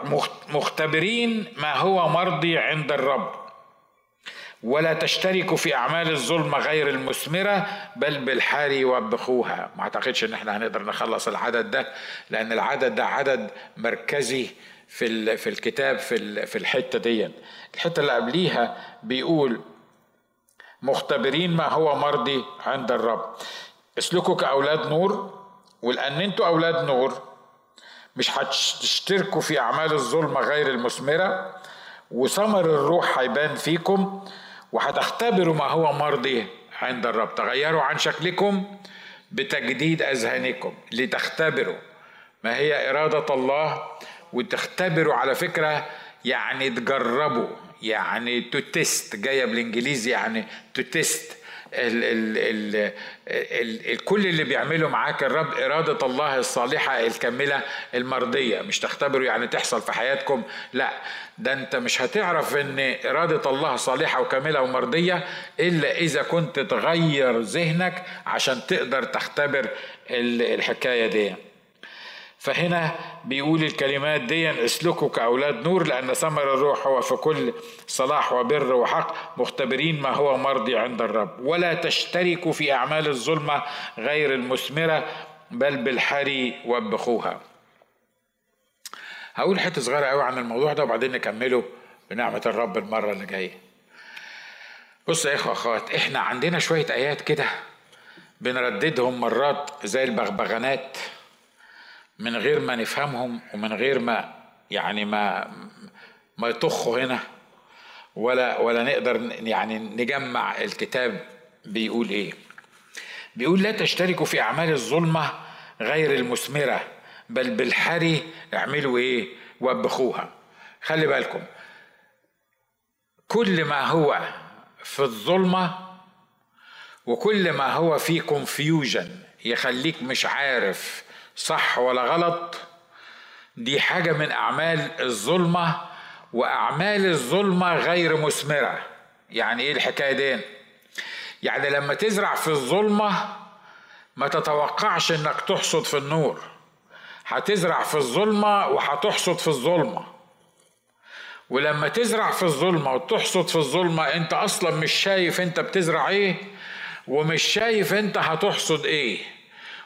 Speaker 1: مختبرين ما هو مرضي عند الرب. ولا تشتركوا في أعمال الظلم غير المثمرة بل بالحار وبخوها ما أعتقدش إن إحنا هنقدر نخلص العدد ده لأن العدد ده عدد مركزي في في الكتاب في في الحتة دي. الحتة اللي قبليها بيقول مختبرين ما هو مرضي عند الرب. اسلكوا كأولاد نور ولأن أنتوا أولاد نور مش هتشتركوا في أعمال الظلم غير المثمرة وثمر الروح هيبان فيكم وهتختبروا ما هو مرضي عند الرب. تغيروا عن شكلكم بتجديد أذهانكم لتختبروا ما هي إرادة الله وتختبروا على فكرة يعني تجربوا يعني to test جاية بالإنجليزي يعني to test ال ال ال ال ال كل اللي بيعمله معاك الرب إرادة الله الصالحة الكاملة المرضية. مش تختبروا يعني تحصل في حياتكم لا. ده أنت مش هتعرف إن إرادة الله صالحة وكاملة ومرضية إلا إذا كنت تغير ذهنك عشان تقدر تختبر الحكاية دي. فهنا بيقول الكلمات دي أسلكوا كأولاد نور لأن ثمر الروح هو في كل صلاح وبر وحق مختبرين ما هو مرضي عند الرب. ولا تشتركوا في أعمال الظلمة غير المثمرة بل بالحري وبخوها هقول حتة صغيرة قوي عن الموضوع ده وبعدين نكمله بنعمة الرب المرة اللي جاية. بص يا إخوة أخوات إحنا عندنا شوية آيات كده بنرددهم مرات زي البغبغانات من غير ما نفهمهم ومن غير ما يعني ما ما يطخوا هنا ولا ولا نقدر يعني نجمع الكتاب بيقول إيه. بيقول لا تشتركوا في أعمال الظلمة غير المثمرة. بل بالحري اعملوا إيه؟ وبخوها خلي بالكم كل ما هو في الظلمة وكل ما هو في كونفيوجن يخليك مش عارف صح ولا غلط دي حاجة من أعمال الظلمة وأعمال الظلمة غير مثمرة. يعني إيه الحكاية دي؟ يعني لما تزرع في الظلمة ما تتوقعش إنك تحصد في النور. هتزرع في الظلمة وهتحصد في الظلمة. ولما تزرع في الظلمة وتحصد في الظلمة انت أصلا مش شايف انت بتزرع إيه ومش شايف انت هتحصد إيه.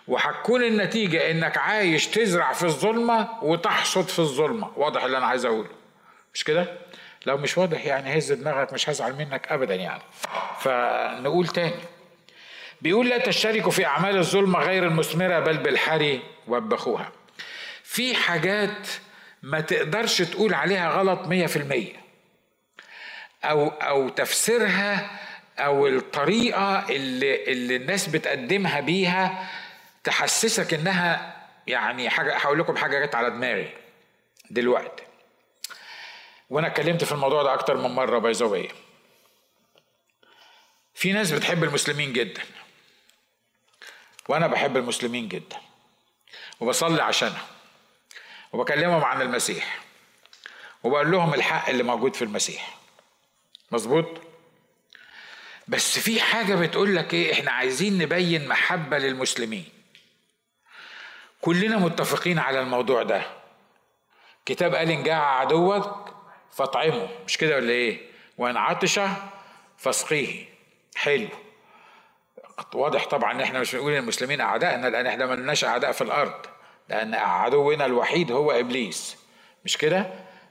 Speaker 1: وهتكون النتيجة انك عايش تزرع في الظلمة وتحصد في الظلمة. واضح اللي أنا عايز اقوله. مش كده؟ لو مش واضح يعني هز دماغك مش هزعل منك ابدا يعني. فنقول تاني. بيقول لا تشتركوا في أعمال الظلمة غير المثمرة بل بالحري وبخوها في حاجات ما تقدرش تقول عليها غلط مية في المية. أو أو تفسيرها أو الطريقة اللي, اللي الناس بتقدمها بيها تحسسك إنها يعني حاجة هقول لكم حاجة جت على دماغي دلوقتي. وأنا اتكلمت في الموضوع ده أكتر من مرة بيزوية في ناس بتحب المسلمين جدا. وأنا بحب المسلمين جدا. وبصلي عشانهم. وبكلمهم عن المسيح. وبقول لهم الحق اللي موجود في المسيح. مظبوط؟ بس في حاجة بتقول لك إيه؟ إحنا عايزين نبين محبة للمسلمين. كلنا متفقين على الموضوع ده. كتاب قال إن جاع عدوك فاطعمه. مش كده ولا إيه؟ وإن عطش فاسقيه. حلو. واضح طبعا إن إحنا مش بنقول المسلمين اعدائنا لأن إحنا ملناش أعداء في الأرض. لأن عدونا الوحيد هو إبليس مش كده؟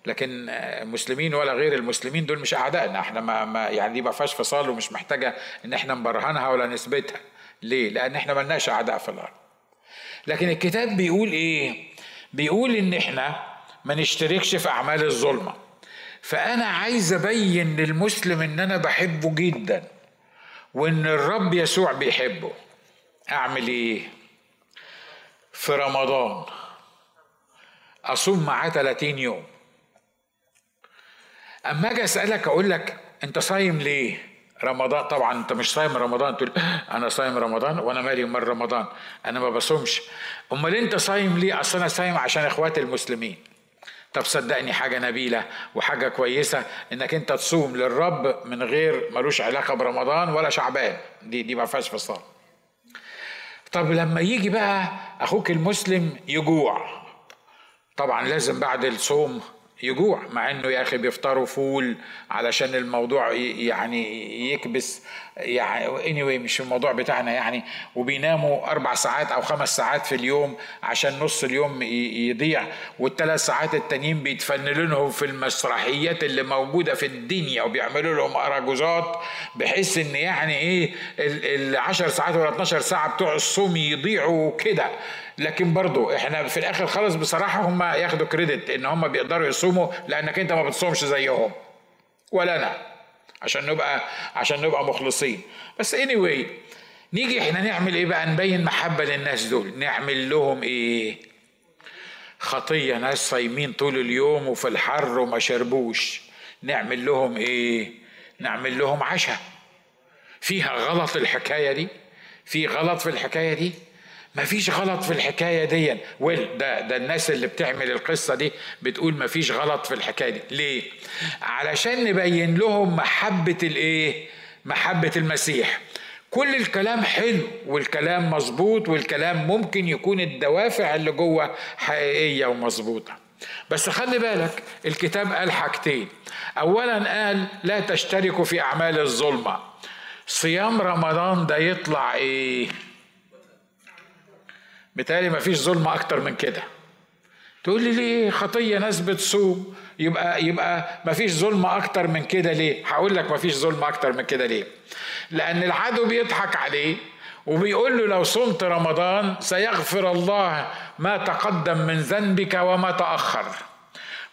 Speaker 1: لكن المسلمين ولا غير المسلمين دول مش أعدائنا إحنا ما, ما يعني دي ما فيهاش فصال ومش محتاجة إن إحنا نبرهنها ولا نثبتها ليه؟ لأن إحنا ملناش أعداء في الأرض لكن الكتاب بيقول إيه؟ بيقول إن إحنا ما نشتركش في أعمال الظلمة فأنا عايز أبين للمسلم إن أنا بحبه جدا وإن الرب يسوع بيحبه أعمل إيه؟ في رمضان. أصوم معاه 30 يوم. أما أجي أسألك أقول لك أنت صايم ليه؟ رمضان طبعا أنت مش صايم رمضان تقول أنا صايم رمضان وأنا مالي من رمضان أنا ما بصومش. أمال أنت صايم ليه؟ أصل أنا صايم عشان اخواتي المسلمين. طب صدقني حاجة نبيلة وحاجة كويسة إنك أنت تصوم للرب من غير ملوش علاقة برمضان ولا شعبان. دي دي ما فيهاش فصال طب لما يجي بقى أخوك المسلم يجوع. طبعا لازم بعد الصوم يجوع مع إنه يا أخي بيفطروا فول علشان الموضوع يعني يكبس يعني anyway مش الموضوع بتاعنا يعني وبيناموا أربع ساعات أو خمس ساعات في اليوم عشان نص اليوم يضيع والثلاث ساعات التانيين بيتفنلوا لهم في المسرحيات اللي موجودة في الدنيا وبيعملوا لهم أراجوزات بحيث إن يعني إيه ال 10 ساعات ولا 12 ساعة بتوع الصوم يضيعوا كده. لكن برضو إحنا في الآخر خالص بصراحة هم ياخدوا كريدت ان هم بيقدروا يصوموا لانك انت ما بتصومش زيهم. ولا أنا. عشان نبقى عشان نبقى مخلصين. بس anyway نيجي إحنا نعمل إيه بقى؟ نبين محبة للناس دول. نعمل لهم إيه؟ خطية ناس صايمين طول اليوم وفي الحر وما شربوش. نعمل لهم إيه؟ نعمل لهم عشاء. فيها غلط الحكاية دي؟ في غلط في الحكاية دي؟ ما فيش غلط في الحكاية دي. ويل ده ده الناس اللي بتعمل القصة دي بتقول ما فيش غلط في الحكاية دي. ليه؟ علشان نبين لهم محبة الإيه؟ محبة المسيح. كل الكلام حلو والكلام مظبوط والكلام ممكن يكون الدوافع اللي جوه حقيقية ومظبوطة. بس خلي بالك الكتاب قال حاجتين. اولا قال لا تشتركوا في أعمال الظلمة. صيام رمضان ده يطلع إيه؟ بالتالي مفيش ظلم أكتر من كده. تقول لي ليه خطية ناس بتصوم يبقى يبقى مفيش ظلم أكتر من كده ليه؟ هقول لك مفيش ظلم أكتر من كده ليه. لأن العدو بيضحك عليه وبيقول له لو صمت رمضان سيغفر الله ما تقدم من ذنبك وما تأخر.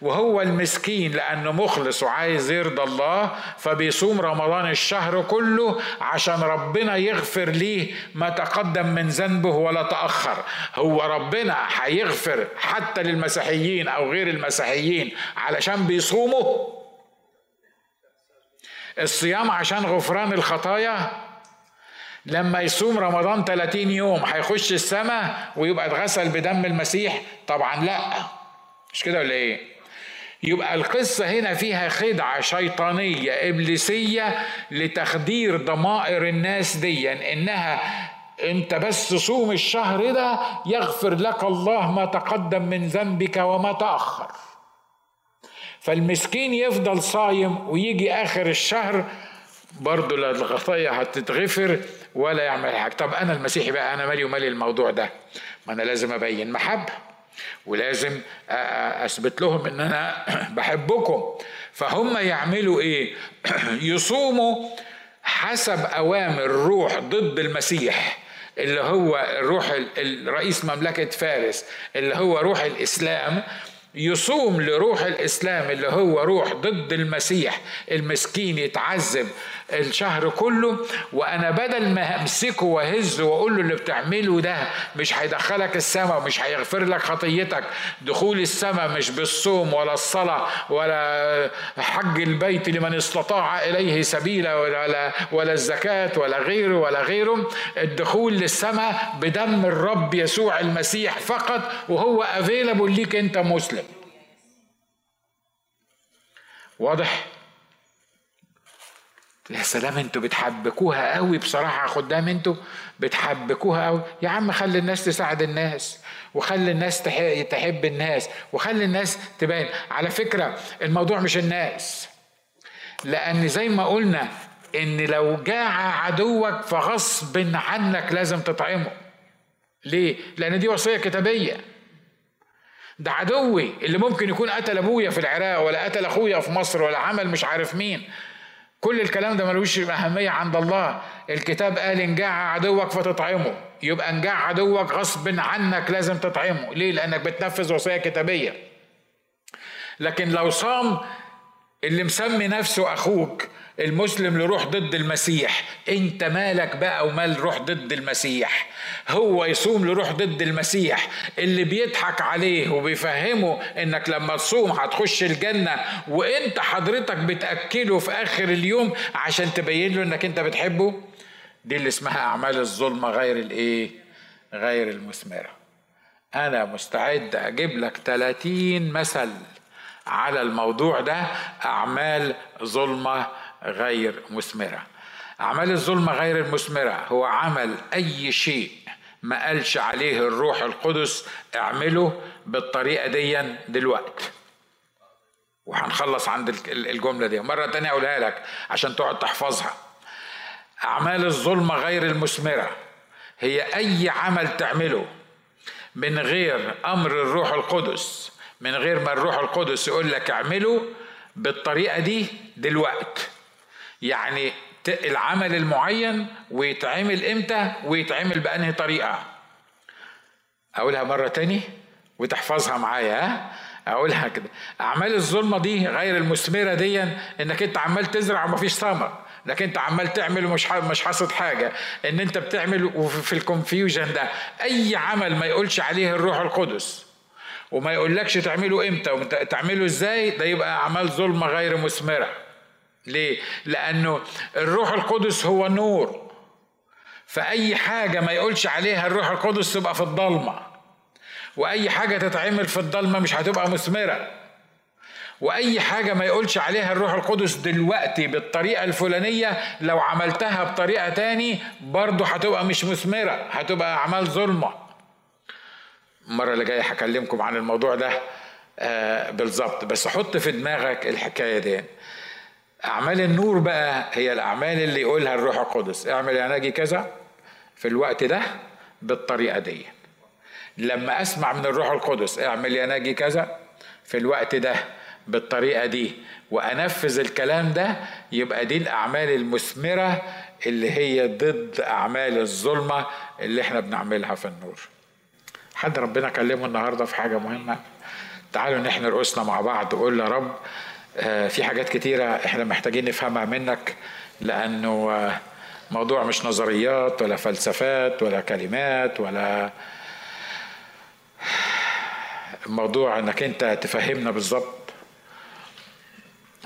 Speaker 1: وهو المسكين لأنه مخلص وعايز يرضى الله فبيصوم رمضان الشهر كله عشان ربنا يغفر ليه ما تقدم من ذنبه ولا تأخر. هو ربنا هيغفر حتى للمسيحيين أو غير المسيحيين علشان بيصوموا؟ الصيام عشان غفران الخطايا؟ لما يصوم رمضان 30 يوم هيخش السماء ويبقى اتغسل بدم المسيح؟ طبعا لأ. مش كده ولا إيه؟ يبقى القصة هنا فيها خدعة شيطانية إبليسية لتخدير ضمائر الناس دي إنها أنت بس صوم الشهر ده يغفر لك الله ما تقدم من ذنبك وما تأخر. فالمسكين يفضل صايم ويجي آخر الشهر برضه لا الخطايا هتتغفر ولا يعمل حاجة. طب أنا المسيحي بقى أنا مالي ومالي الموضوع ده؟ ما أنا لازم أبين محبة. ولازم أثبت لهم إن أنا [clears throat] بحبكم. فهم يعملوا إيه؟ [clears throat] يصوموا حسب أوامر روح ضد المسيح اللي هو الروح الرئيس مملكة فارس اللي هو روح الإسلام. يصوم لروح الإسلام اللي هو روح ضد المسيح المسكين يتعذب. الشهر كله وأنا بدل ما امسكه وأهزه واقول له اللي بتعمله ده مش هيدخلك السماء ومش هيغفر لك خطيتك. دخول السماء مش بالصوم ولا الصلاة ولا حج البيت لمن استطاع إليه سبيلا ولا ولا الزكاة ولا غيره ولا غيره. الدخول للسماء بدم الرب يسوع المسيح فقط وهو افيلابل ليك أنت مسلم. واضح؟ يا سلام أنتوا بتحبكوها قوي بصراحة. خدام أنتوا بتحبكوها قوي. يا عم خلي الناس تساعد الناس وخلي الناس تحب الناس وخلي الناس تبين على فكرة الموضوع مش الناس. لأن زي ما قلنا إن لو جاع عدوك فغصب عنك لازم تطعمه. ليه؟ لأن دي وصية كتابية. ده عدوي اللي ممكن يكون قتل أبويا في العراق ولا قتل أخويا في مصر ولا عمل مش عارف مين. كل الكلام ده ملوش أهمية عند الله. الكتاب قال إن جاع عدوك فتطعمه. يبقى إن جاع عدوك غصب عنك لازم تطعمه. ليه؟ لأنك بتنفذ وصية كتابية. لكن لو صام اللي مسمي نفسه أخوك المسلم اللي روح ضد المسيح. انت مالك بقى ومال روح ضد المسيح؟ هو يصوم لروح ضد المسيح. اللي بيضحك عليه وبيفهمه انك لما تصوم هتخش الجنة وانت حضرتك بتأكله في آخر اليوم عشان تبين له انك انت بتحبه؟ دي اللي اسمها أعمال الظلمة غير الإيه؟ غير المثمرة. أنا مستعد أجيب لك 30 مثل على الموضوع ده. أعمال ظلمة غير مثمرة. أعمال الظلمة غير المثمرة. هو عمل أي شيء ما قالش عليه الروح القدس اعمله بالطريقة دي دلوقتي وهنخلص عند الجملة دي. مرة تانية أقولها لك عشان تقعد تحفظها. أعمال الظلمة غير المثمرة. هي أي عمل تعمله من غير أمر الروح القدس من غير ما الروح القدس يقول لك اعمله بالطريقة دي دلوقتي يعني العمل المعين ويتعمل إمتى ويتعمل بأنهي طريقة. أقولها مرة تاني وتحفظها معايا أقولها كده. أعمال الظلمة دي غير المثمرة دي إنك أنت عمال تزرع ومفيش ثمر. إنك أنت عمال تعمل ومش مش حاصد حاجة. إن أنت بتعمل وفي الكونفيوجن ده. أي عمل ما يقولش عليه الروح القدس وما يقولكش تعمله إمتى وتعمله إزاي ده يبقى أعمال ظلمة غير مثمرة. ليه؟ لأنه الروح القدس هو نور. فأي حاجة ما يقولش عليها الروح القدس تبقى في الضلمة. وأي حاجة تتعمل في الضلمة مش هتبقى مثمرة. وأي حاجة ما يقولش عليها الروح القدس دلوقتي بالطريقة الفلانية لو عملتها بطريقة تاني برضه هتبقى مش مثمرة هتبقى أعمال ظلمة. المرة اللي جاية هكلمكم عن الموضوع ده آه بالظبط. بس حط في دماغك الحكاية دي. أعمال النور بقى هي الأعمال اللي يقولها الروح القدس. اعمل يا ناجي كذا في الوقت ده بالطريقة دي. لما أسمع من الروح القدس اعمل يا ناجي كذا في الوقت ده بالطريقة دي وأنفذ الكلام ده يبقى دي الأعمال المثمرة اللي هي ضد أعمال الظلمة اللي إحنا بنعملها في النور. حد ربنا كلمه النهاردة في حاجة مهمة؟ تعالوا نحن رؤوسنا مع بعض وقول يا رب في حاجات كتيرة إحنا محتاجين نفهمها منك لأنه آه، موضوع مش نظريات ولا فلسفات ولا كلمات ولا موضوع إنك أنت تفهمنا بالظبط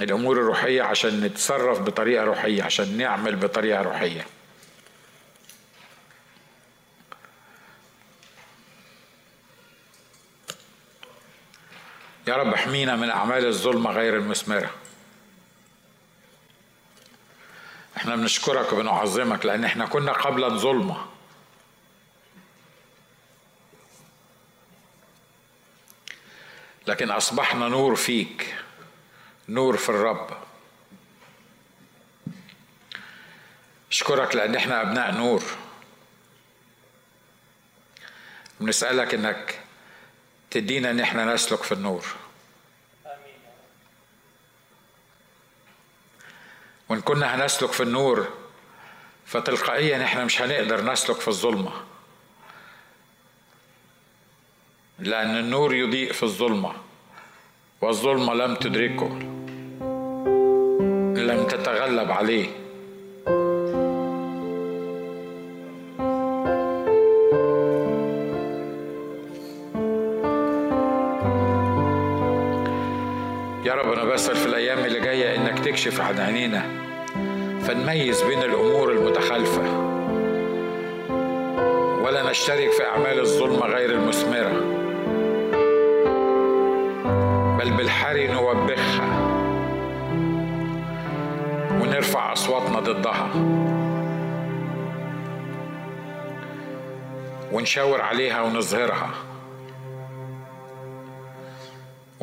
Speaker 1: الأمور الروحية عشان نتصرف بطريقة روحية عشان نعمل بطريقة روحية. يا رب احمينا من أعمال الظلمة غير المثمرة. إحنا بنشكرك وبنعظمك لأن إحنا كنا قبلا ظلمة لكن أصبحنا نور فيك نور في الرب. اشكرك لأن إحنا أبناء نور. بنسألك إنك تدينا ان إحنا نسلك في النور. وان كنا هنسلك في النور فتلقائيا إحنا مش هنقدر نسلك في الظلمة. لأن النور يضيء في الظلمة والظلمة لم تدركه لم تتغلب عليه. بسأل في الأيام اللي جاية إنك تكشف عن عينينا فنميز بين الأمور المتخالفه ولا نشترك في أعمال الظلمه غير المثمرة. بل بالحري نوبخها. ونرفع أصواتنا ضدها. ونشاور عليها ونظهرها.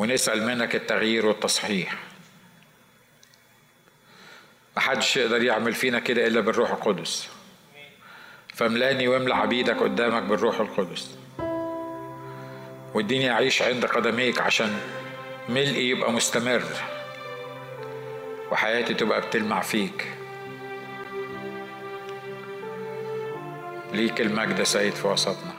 Speaker 1: ونسأل منك التغيير والتصحيح. محدش يقدر يعمل فينا كده إلا بالروح القدس. فاملأني واملى عبيدك قدامك بالروح القدس. واديني أعيش عند قدميك عشان ملئي يبقى مستمر. وحياتي تبقى بتلمع فيك. ليك المجد سيد في وسطنا.